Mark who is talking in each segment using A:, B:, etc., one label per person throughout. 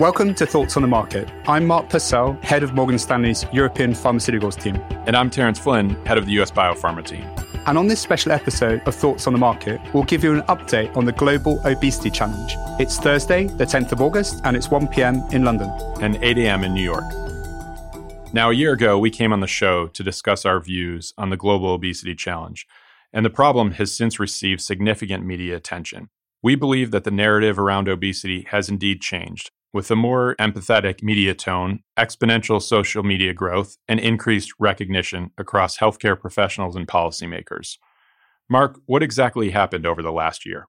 A: Welcome to Thoughts on the Market. I'm Mark Purcell, head of Morgan Stanley's European Pharmaceuticals team.
B: And I'm Terence Flynn, head of the US Biopharma team.
A: And on this special episode of Thoughts on the Market, we'll give you an update on the Global Obesity Challenge. It's Thursday, the 10th of August, and it's 1 p.m. in London.
B: And 8 a.m. in New York. Now, a year ago, we came on the show to discuss our views on the Global Obesity Challenge, and the problem has since received significant media attention. We believe that the narrative around obesity has indeed changed, with a more empathetic media tone, exponential social media growth, and increased recognition across healthcare professionals and policymakers. Mark, what exactly happened over the last year?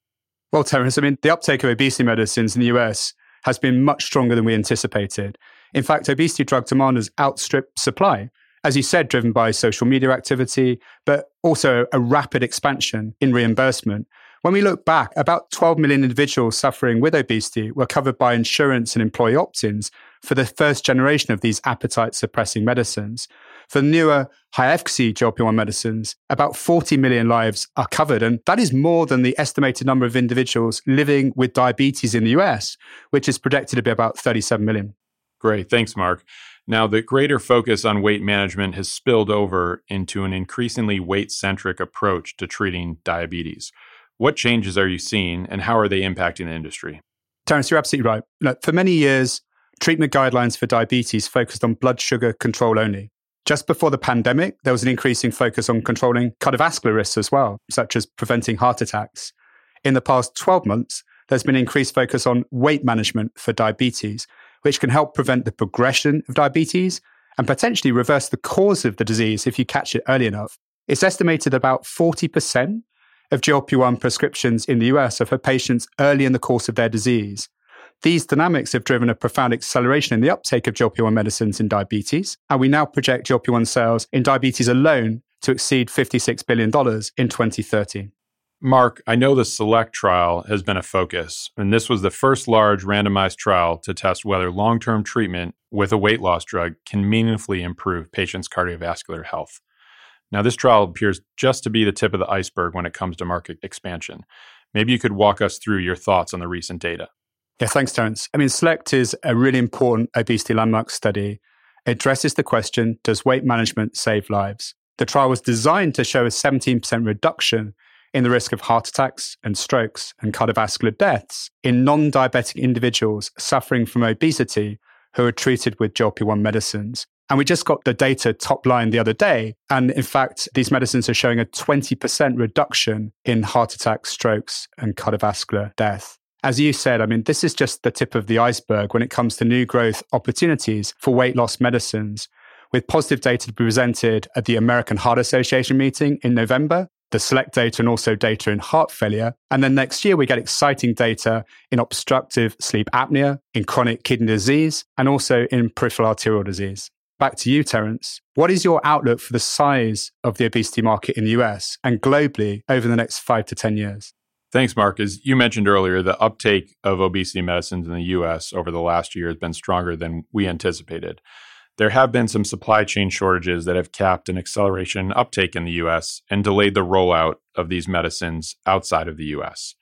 A: Well, Terence, I mean, the uptake of obesity medicines in the US has been much stronger than we anticipated. In fact, obesity drug demand has outstripped supply, as you said, driven by social media activity, but also a rapid expansion in reimbursement when we look back, about 12 million individuals suffering with obesity were covered by insurance and employee opt ins for the first generation of these appetite suppressing medicines. For newer, high efficacy GLP 1 medicines, about 40 million lives are covered. And that is more than the estimated number of individuals living with diabetes in the US, which is projected to be about 37 million.
B: Great. Thanks, Mark. Now, the greater focus on weight management has spilled over into an increasingly weight centric approach to treating diabetes. What changes are you seeing and how are they impacting the industry?
A: Terence, you're absolutely right. For many years, treatment guidelines for diabetes focused on blood sugar control only. Just before the pandemic, there was an increasing focus on controlling cardiovascular risks as well, such as preventing heart attacks. In the past 12 months, there's been increased focus on weight management for diabetes, which can help prevent the progression of diabetes and potentially reverse the cause of the disease if you catch it early enough. It's estimated about 40% of GLP 1 prescriptions in the US are for patients early in the course of their disease. These dynamics have driven a profound acceleration in the uptake of GLP 1 medicines in diabetes, and we now project GLP 1 sales in diabetes alone to exceed $56 billion in 2030.
B: Mark, I know the SELECT trial has been a focus, and this was the first large randomized trial to test whether long term treatment with a weight loss drug can meaningfully improve patients' cardiovascular health. Now, this trial appears just to be the tip of the iceberg when it comes to market expansion. Maybe you could walk us through your thoughts on the recent data.
A: Yeah, thanks, Terence. I mean, SELECT is a really important obesity landmark study. It addresses the question Does weight management save lives? The trial was designed to show a 17% reduction in the risk of heart attacks and strokes and cardiovascular deaths in non diabetic individuals suffering from obesity who are treated with GLP 1 medicines. And we just got the data top line the other day. And in fact, these medicines are showing a 20% reduction in heart attacks, strokes, and cardiovascular death. As you said, I mean, this is just the tip of the iceberg when it comes to new growth opportunities for weight loss medicines, with positive data to be presented at the American Heart Association meeting in November, the select data and also data in heart failure. And then next year, we get exciting data in obstructive sleep apnea, in chronic kidney disease, and also in peripheral arterial disease. Back to you, Terence. What is your outlook for the size of the obesity market in the US and globally over the next five to 10 years?
B: Thanks, Mark. As you mentioned earlier, the uptake of obesity medicines in the US over the last year has been stronger than we anticipated. There have been some supply chain shortages that have capped an acceleration uptake in the US and delayed the rollout of these medicines outside of the US.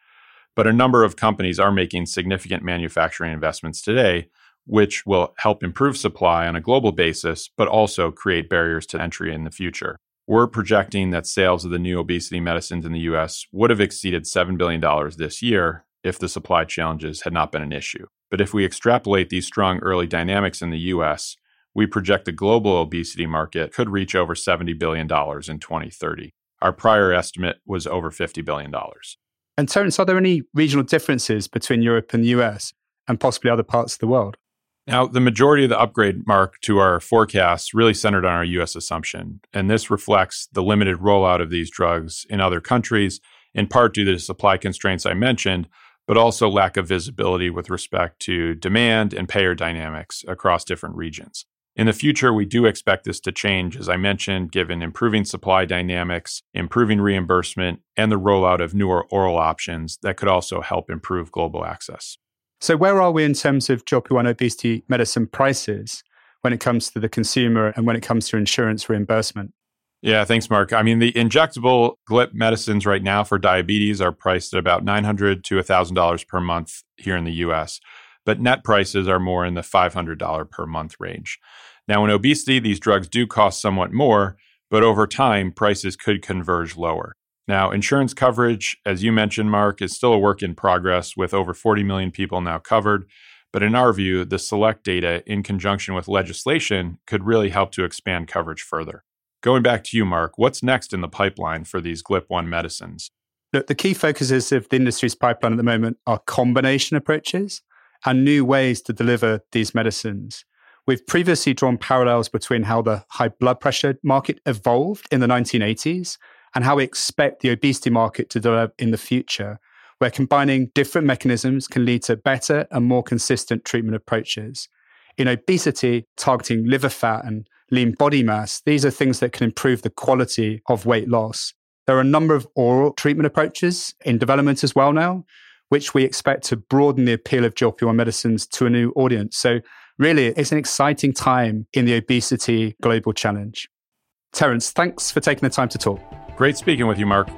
B: But a number of companies are making significant manufacturing investments today which will help improve supply on a global basis, but also create barriers to entry in the future. We're projecting that sales of the new obesity medicines in the US would have exceeded $7 billion this year if the supply challenges had not been an issue. But if we extrapolate these strong early dynamics in the US, we project the global obesity market could reach over $70 billion in 2030. Our prior estimate was over $50 billion.
A: And Terence, are there any regional differences between Europe and the US and possibly other parts of the world?
B: Now, the majority of the upgrade mark to our forecasts really centered on our US assumption, and this reflects the limited rollout of these drugs in other countries, in part due to the supply constraints I mentioned, but also lack of visibility with respect to demand and payer dynamics across different regions. In the future, we do expect this to change, as I mentioned, given improving supply dynamics, improving reimbursement, and the rollout of newer oral options that could also help improve global access.
A: So, where are we in terms of GLP-1 obesity medicine prices when it comes to the consumer and when it comes to insurance reimbursement?
B: Yeah, thanks, Mark. I mean, the injectable GLP medicines right now for diabetes are priced at about $900 to $1,000 per month here in the US. but net prices are more in the $500 per month range. Now, in obesity, these drugs do cost somewhat more, but over time, prices could converge lower. Now, insurance coverage, as you mentioned, Mark, is still a work in progress with over 40 million people now covered. But in our view, the SELECT data, in conjunction with legislation, could really help to expand coverage further. Going back to you, Mark, what's next in the pipeline for these GLP 1 medicines?
A: Look, the key focuses of the industry's pipeline at the moment are combination approaches and new ways to deliver these medicines. We've previously drawn parallels between how the high blood pressure market evolved in the 1980s and how we expect the obesity market to develop in the future, where combining different mechanisms can lead to better and more consistent treatment approaches. In obesity, targeting liver fat and lean body mass, these are things that can improve the quality of weight loss. There are a number of oral treatment approaches in development as well now, which we expect to broaden the appeal of GLP 1 medicines to a new audience. So, really, it's an exciting time in the obesity global challenge. Terence, thanks for taking the time to talk.
B: Great speaking with you, Mark.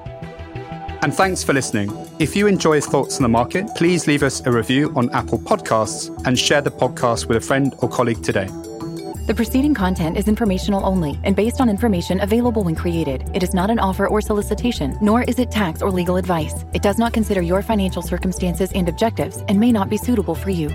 A: And thanks for listening. If you enjoy Thoughts on the Market, please leave us a review on Apple Podcasts and share the podcast with a friend or colleague today.
C: The preceding content is informational only and based on information available when created. It is not an offer or solicitation, nor is it tax or legal advice. It does not consider your financial circumstances and objectives and may not be suitable for you.